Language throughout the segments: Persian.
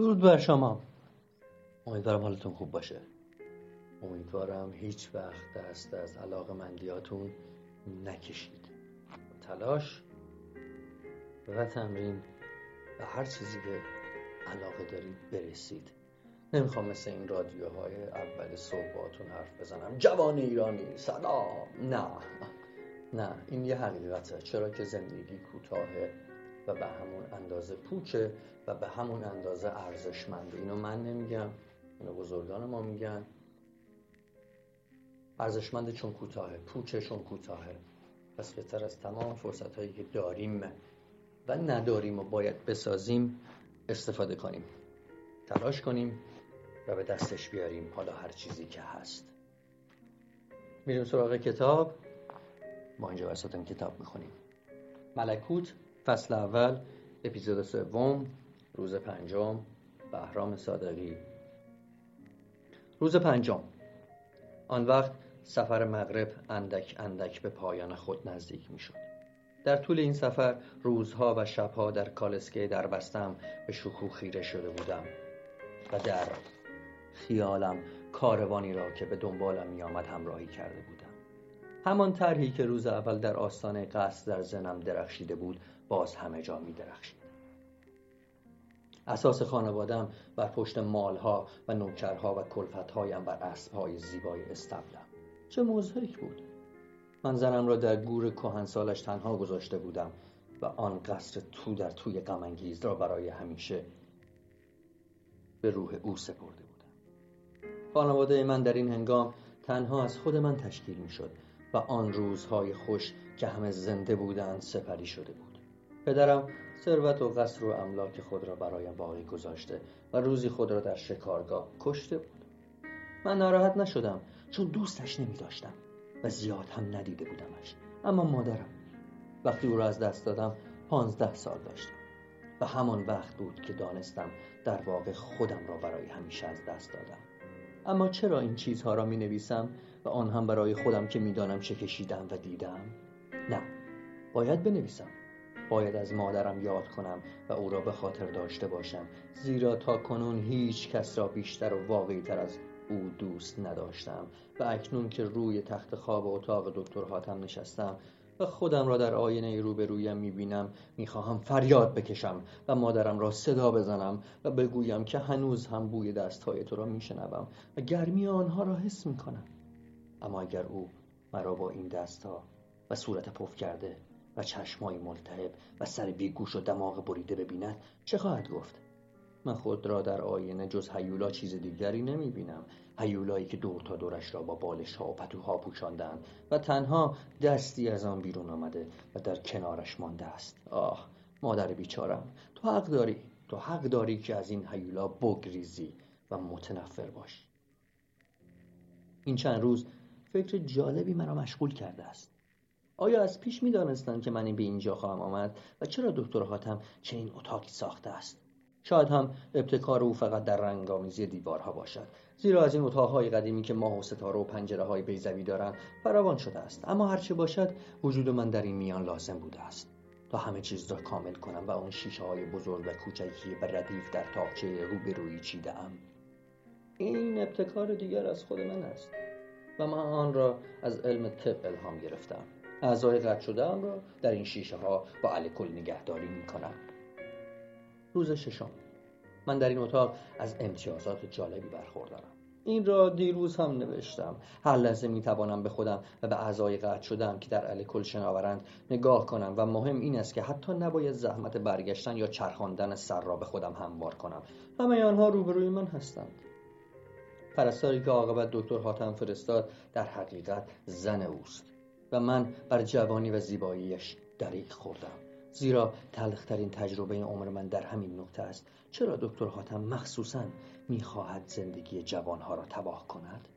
درود بر شما. امیدوارم حالتون خوب باشه. امیدوارم هیچ وقت دست از علاقه مندیاتون نکشید. تلاش و تمرین و هر چیزی که علاقه دارید برسید. نمی‌خوام مثل این رادیوهای اول صبح باتون حرف بزنم. جوان ایرانی سلام. نه نه این یه حقیقته. چرا که زندگی کوتاهه به همون اندازه پوچه و به همون اندازه ارزشمنده اینو من نمیگم اینو بزرگان ما میگن. ارزشمنده چون کوتاهه پوچه چون کوتاهه. پس بهتر از تمام فرصت هایی که داریم و نداریم و باید بسازیم استفاده کنیم تلاش کنیم و به دستش بیاریم حالا هر چیزی که هست. میریم سراغ کتاب. ما اینجا وسط کتاب می‌خونیم. ملکوت فصل اول اپیزود سوم روز پنجم بهرام صادقی. روز پنجم. آن وقت سفر مغرب اندک اندک به پایان خود نزدیک می شد. در طول این سفر روزها و شبها در کالسکه در بستم به شکوه خیره شده بودم و در خیالم کاروانی را که به دنبالم می آمد همراهی کرده بودم. همان طرحی که روز اول در آستانه قصد در زنم درخشیده بود باز همه جا می درخشید اساس خانوادم بر پشت مالها و نوکرها و کلفتهایم بر اسبهای زیبای استبلم. چه مزهک بود. من زنم را در گور کهنسالش تنها گذاشته بودم و آن قصر تو در توی غمانگیز را برای همیشه به روح او سپرده بودم. خانواده من در این هنگام تنها از خود من تشکیل می شد و آن روزهای خوش که همه زنده بودند سپری شده بود. پدرم ثروت و قصر و املاک خود را برایم باقی گذاشته و روزی خود را در شکارگاه کشته بود. من ناراحت نشدم چون دوستش نمی داشتم و زیاد هم ندیده بودمش. اما مادرم وقتی او را از دست دادم پانزده سال داشتم. و همان وقت بود که دانستم در واقع خودم را برای همیشه از دست دادم. اما چرا این چیزها را می نویسم و آن هم برای خودم که می‌دانم چه کشیدم و دیدم؟ نه باید بنویسم. باید از مادرم یاد کنم و او را به خاطر داشته باشم زیرا تا کنون هیچ کس را بیشتر و واقعی تر از او دوست نداشتم. و اکنون که روی تخت خواب اتاق دکتر حاتم نشستم و خودم را در آینه روبرویم می‌بینم می‌خواهم فریاد بکشم و مادرم را صدا بزنم و بگویم که هنوز هم بوی دستهای تو را میشنوم و گرمی آنها را حس می‌کنم. اما اگر او مرا با این دستها و صورت پف کرده و چشمای ملتهب و سر بیگوش و دماغ بریده ببیند چه خواهد گفت؟ من خود را در آینه جز هیولا چیز دیگری نمی بینم هیولایی که دور تا دورش را با بالش ها و پتوها پوشاندند و تنها دستی از آن بیرون آمده و در کنارش مانده است. آه مادر بیچارم تو حق داری تو حق داری که از این هیولا بگریزی و متنفر باشی. این چند روز فکر جالبی مرا مشغول کرده است. آیا از پیش می که من به اینجا خواهم آمد و چرا دکتر حاتم چنین اتاقی ساخته است؟ شاید هم ابتکار او فقط در رنگامیزی دیوارها باشد زیرا از این اتاقهای قدیمی که ماه و ستاره و پنجره های بیزوی دارند فراوان شده است. اما هرچه باشد وجود من در این میان لازم بوده است. تا همه چیز را کامل کنم و اون شیشه های بزرگ و کوچکی به ردیف در تاقچه روبرویی چیده ام این ابتکار دیگر از خود من است و من آن را از علم طب الهام گرفتم. اعضای قطع شده را در این شیشه ها با الکل نگهداری می کنم. روز ششم. من در این اتاق از امتیازات جالبی برخوردارم. این را دیروز هم نوشتم. هر لحظه می توانم به خودم و به اعضای قطع شدم که در الکل شناورند نگاه کنم و مهم این است که حتی نباید زحمت برگشتن یا چرخاندن سر را به خودم هموار کنم. همه آنها روبروی من هستند. پرستاری که عاقبت دکتر حاتم فرستاد در حقیقت زن اوست. و من بر جوانی و زیباییش دریق خوردم. زیرا تلخترین تجربه عمر من در همین نقطه است. چرا دکتر حاتم مخصوصا می‌خواهد زندگی جوانها را تباه کند؟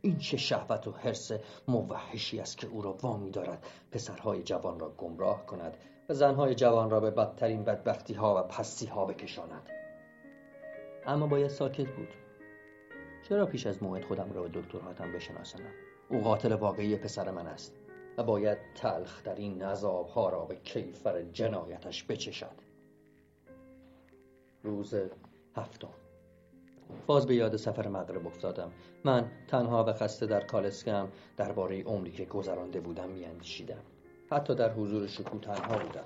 این چه شهوت و حرس موحشی است که او را وامی دارد پسرهای جوان را گمراه کند و زنهای جوان را به بدترین بدبختی ها و پستی ها بکشاند. اما باید ساکت بود. چرا پیش از موعد خودم را به دکتر حاتم بشناسانم او قاتل واقعی پسر من است. و باید تلخ در این ها را به کیفر جنایتش بچشد. روز هفتم. باز به یاد سفر مغرب افتادم. من تنها و خسته در کالسکم درباره عمری که گذرانده بودم میاندیشیدم. حتی در حضور شکو تنها بودم.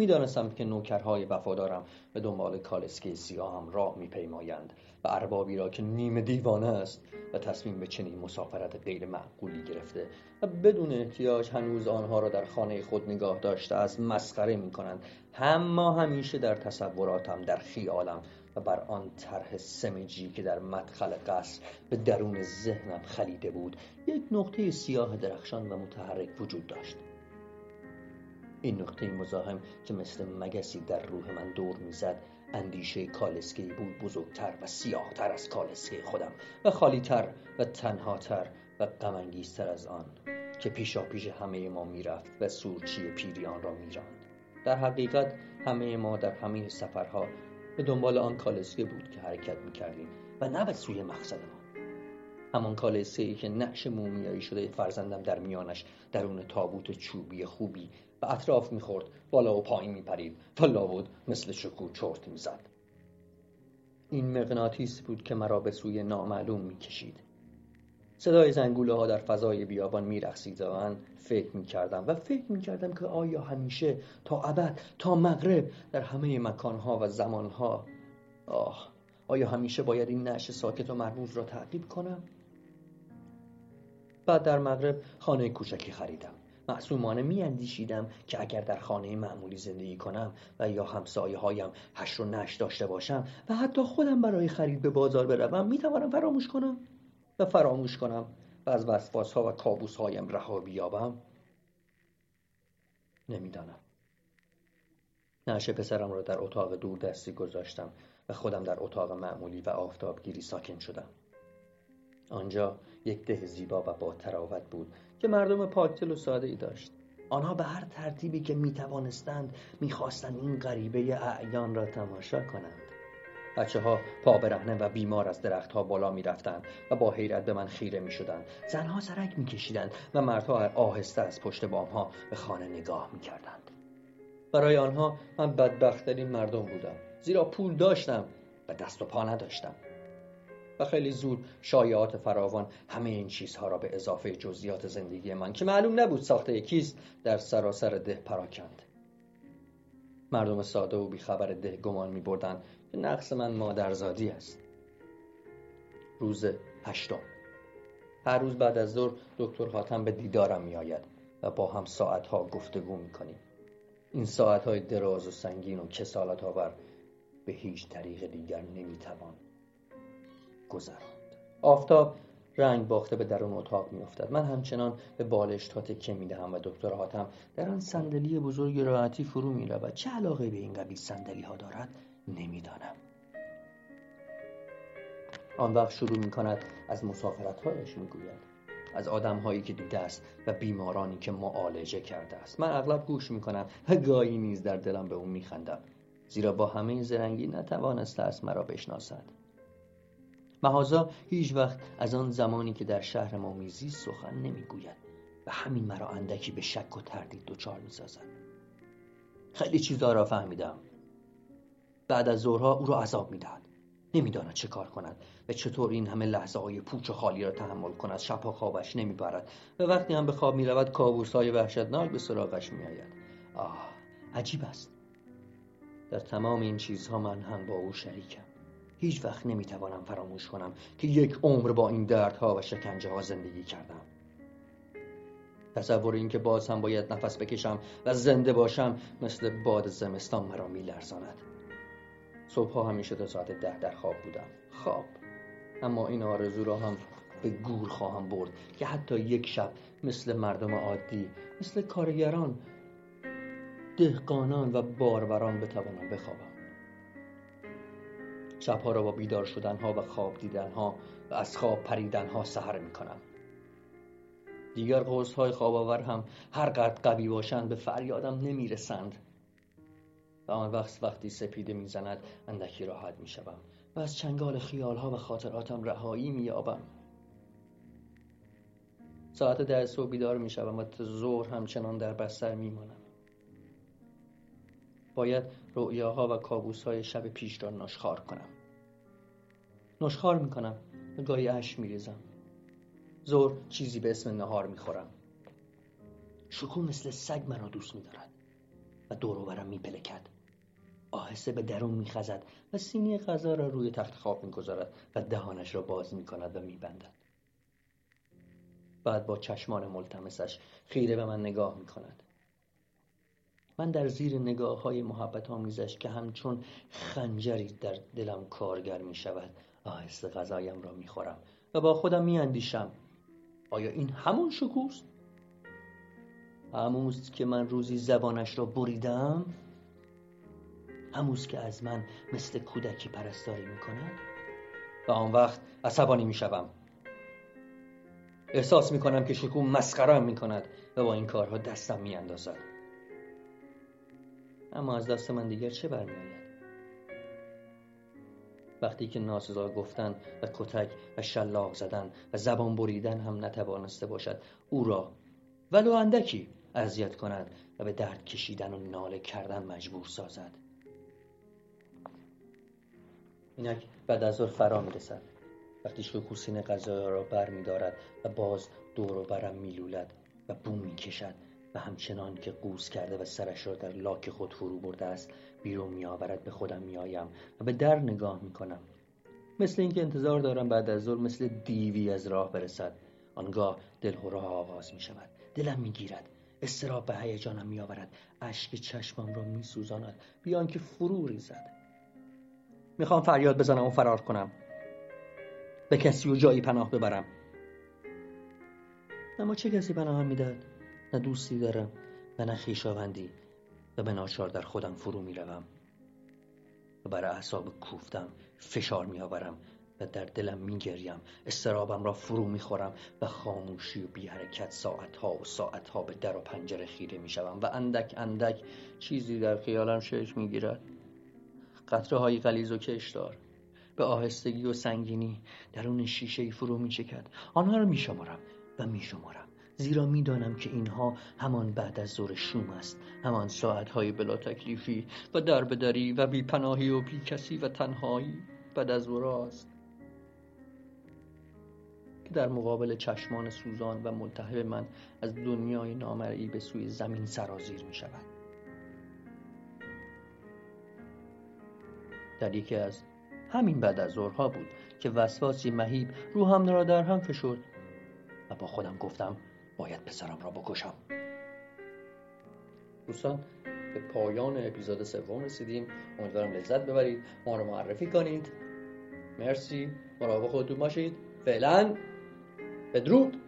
می‌دانستم که نوکرهای وفادارم به دنبال کالسکه سیاهم راه میپیمایند و اربابی را که نیمه دیوانه است و تصمیم به چنین مسافرت غیر معقولی گرفته و بدون احتیاج هنوز آنها را در خانه خود نگاه داشته از مسخره می کنند اما همیشه در تصوراتم در خیالم و بر آن طرح سمجی که در مدخل قصر به درون ذهنم خلیده بود یک نقطه سیاه درخشان و متحرک وجود داشت. این نقطه مزاحم که مثل مگسی در روح من دور می‌زد اندیشه کالسکه بود بزرگتر و سیاهتر از کالسکه خودم و خالیتر و تنهاتر و غمانگیزتر از آن که پیشا پیش همه ما می‌رفت و سورچی پیریان را میراند. در حقیقت همه ما در همه سفرها به دنبال آن کالسکه بود که حرکت می‌کردیم و نه به سوی مقصد ما. همان کالسکه ای که نقش مومیایی شده فرزندم در میانش درون تابوت چوبی خوبی و اطراف می‌خورد بالا و پایین میپرید و لابد مثل شکو چرت می‌زد این مغناطیس بود که مرا به سوی نامعلوم می‌کشید صدای زنگوله ها در فضای بیابان میرخصید و من فکر می‌کردم و فکر می‌کردم که آیا همیشه تا ابد تا مغرب در همه مکانها و زمانها آه آیا همیشه باید این نعش ساکت و مرموز را تعقیب کنم؟ بعد در مغرب خانه کوچکی خریدم. معصومانه می اندیشیدم که اگر در خانه معمولی زندگی کنم و یا همسایه هایم هش و نش داشته باشم و حتی خودم برای خرید به بازار بروم می توانم فراموش کنم و فراموش کنم و از وسواس ها و کابوس هایم رها بیابم. نمی‌دانم. نعش پسرم را در اتاق دور دستی گذاشتم و خودم در اتاق معمولی و آفتابگیری ساکن شدم. آنجا یک ده زیبا و با تراوت بود که مردم پاکدل و ساده ای داشت. آنها به هر ترتیبی که می توانستند می‌خواستند این غریبه اعیان را تماشا کنند. بچه ها پا برهنه و بیمار از درخت ها بالا می رفتند و با حیرت به من خیره می شدند زنها سرک می کشیدند و مردها آهسته از پشت بام ها به خانه نگاه می کردند برای آنها من بدبختترین مردم بودم زیرا پول داشتم و دست و پا نداشتم. و خیلی زود شایعات فراوان همه این چیزها را به اضافه جزئیات زندگی من که معلوم نبود ساخته کیست در سراسر ده پراکند. مردم ساده و بیخبر ده گمان می بردن که نقص من مادرزادی است. روز هشتم. هر روز بعد از ظهر دکتر حاتم به دیدارم می آید و با هم ساعتها گفتگو می کنیم. این ساعتهای دراز و سنگین و کسالت آور به هیچ طریق دیگر نمی‌توان گذراند. آفتاب رنگ باخته به درون اتاق میافتد. من همچنان به بالش تا تکه می‌دهم و دکتر حاتم در آن صندلی بزرگ راحتی فرو می‌رود. چه علاقه به این قبیل صندلی ها دارد؟ نمی‌دانم. آن وقت شروع می کند از مسافرت هایش می گوید از آدم هایی که دیده است و بیمارانی که معالجه کرده است. من اغلب گوش می کنم و گاهی نیز در دلم به او می خندم زیرا با همه زرنگی نتوانسته است مرا بشناسد. مهازا هیچ وقت از آن زمانی که در شهر ما میزیست سخن نمی‌گوید و همین مرا اندکی به شک و تردید دچار می‌سازد. خیلی چیزا را فهمیدم. بعد از ظهرها او را عذاب می‌دهد. نمی‌داند چه کار کند و چطور این همه لحظه های پوچ و خالی را تحمل کند شبها خوابش نمی‌برد و وقتی هم به خواب می‌رود کابوس های وحشتناک به سراغش میآید. آه عجیب است. در تمام این چیزها من هم با او شریکم. هیچ وقت نمی‌توانم فراموش کنم که یک عمر با این دردها و شکنجه ها زندگی کردم. تصور اینکه باز هم باید نفس بکشم و زنده باشم مثل باد زمستان مرا میلرزاند. صبحها همیشه تا ساعت ده در خواب بودم. خواب. اما این آرزو را هم به گور خواهم برد که حتی یک شب مثل مردم عادی مثل کارگران دهقانان و باروران بتوانم بخوابم. شبها را با بیدار شدنها و خواب دیدنها و از خواب پریدنها سهر می‌کنم. دیگر های خواب آور هم هر قدر قوی باشند به فریادم نمی‌رسند. و آن وقت وقتی سپیده می‌زند اندکی راحت می‌شوم و از چنگال خیالها و خاطراتم رهایی مییابم. ساعت ده صبح بیدار می‌شوم و تا ظهر همچنان در بستر میمانم. باید رؤیاها و های شب پیش را ناشخار کنم. نشخار می‌کنم. و گاهی اش میریزم. زور چیزی به اسم نهار می‌خورم. شکو مثل سگ مرا دوست میدارد و دور برم میپلکد. آهسته به درون میخزد و سینی غذا را روی تخت خواب می‌گذارد و دهانش را باز می‌کند و میبندد. بعد با چشمان ملتمسش خیره به من نگاه می‌کند. من در زیر نگاه های محبت آمیزش که همچون خنجری در دلم کارگر می شود آهسته غذایم را می خورم و با خودم می اندیشم آیا این همون شکوست؟ هموست که من روزی زبانش را بریدم؟ هموست که از من مثل کودکی پرستاری می کند؟ و آن وقت عصبانی می شوم احساس می کنم که شکوه مسخرم می کند و با این کارها دستم می اندازد اما از دست من دیگر چه برمیآید؟ وقتی که ناسزا گفتن و کتک و شلاق زدن و زبان بریدن هم نتوانسته باشد او را ولو اندکی اذیت کند و به درد کشیدن و ناله کردن مجبور سازد. اینک بعد از ظهر فرا می‌رسد. وقتی شکوسین غذا را بر می دارد و باز دور و برم میلولد و بوم می‌کشد. همچنان که قوز کرده و سرش را در لاک خود فرو برده است بیرون می آورد به خودم می آیم و به در نگاه می کنم مثل اینکه انتظار دارم بعد از ظهر مثل دیوی از راه برسد. آنگاه دلهوره آغاز می شود دلم می گیرد استراب به هیجانم می آورد اشک چشمم را می سوزاند بیان که فرو ریزد. می‌خوام فریاد بزنم و فرار کنم. به کسی و جایی پناه ببرم. اما چه کسی پناهم می‌داد نه دوستی دارم و نه خویشاوندی و به ناچار در خودم فرو می‌روم و بر اعصاب کوفتم فشار میآورم و در دلم میگریم. استرابم را فرو می‌خورم و خاموشی و بی حرکت ساعتها و ساعتها به در و پنجره خیره می‌شوم و اندک اندک چیزی در خیالم شکل می‌گیرد. قطره های غلیظ و کشدار به آهستگی و سنگینی درون شیشه فرو میچکد. آنها را میشمارم و میشمارم. زیرا می‌دانم که اینها همان بعد از ظهر شوم است همان ساعتهای بلا تکلیفی و دربدری و بیپناهی و بی کسی و تنهایی بعد از است. که در مقابل چشمان سوزان و ملتهب من از دنیای نامرئی به سوی زمین سرازیر می شود در یکی از همین بعد از ظهرها بود که وسواسی مهیب روحم را در هم فشرد و با خودم گفتم باید پسرم را بکشم. دوستان به پایان اپیزود سوم رسیدیم. امیدوارم لذت ببرید. ما رو معرفی کنید. مرسی. مراقب خودتون باشید. فعلا بدرود.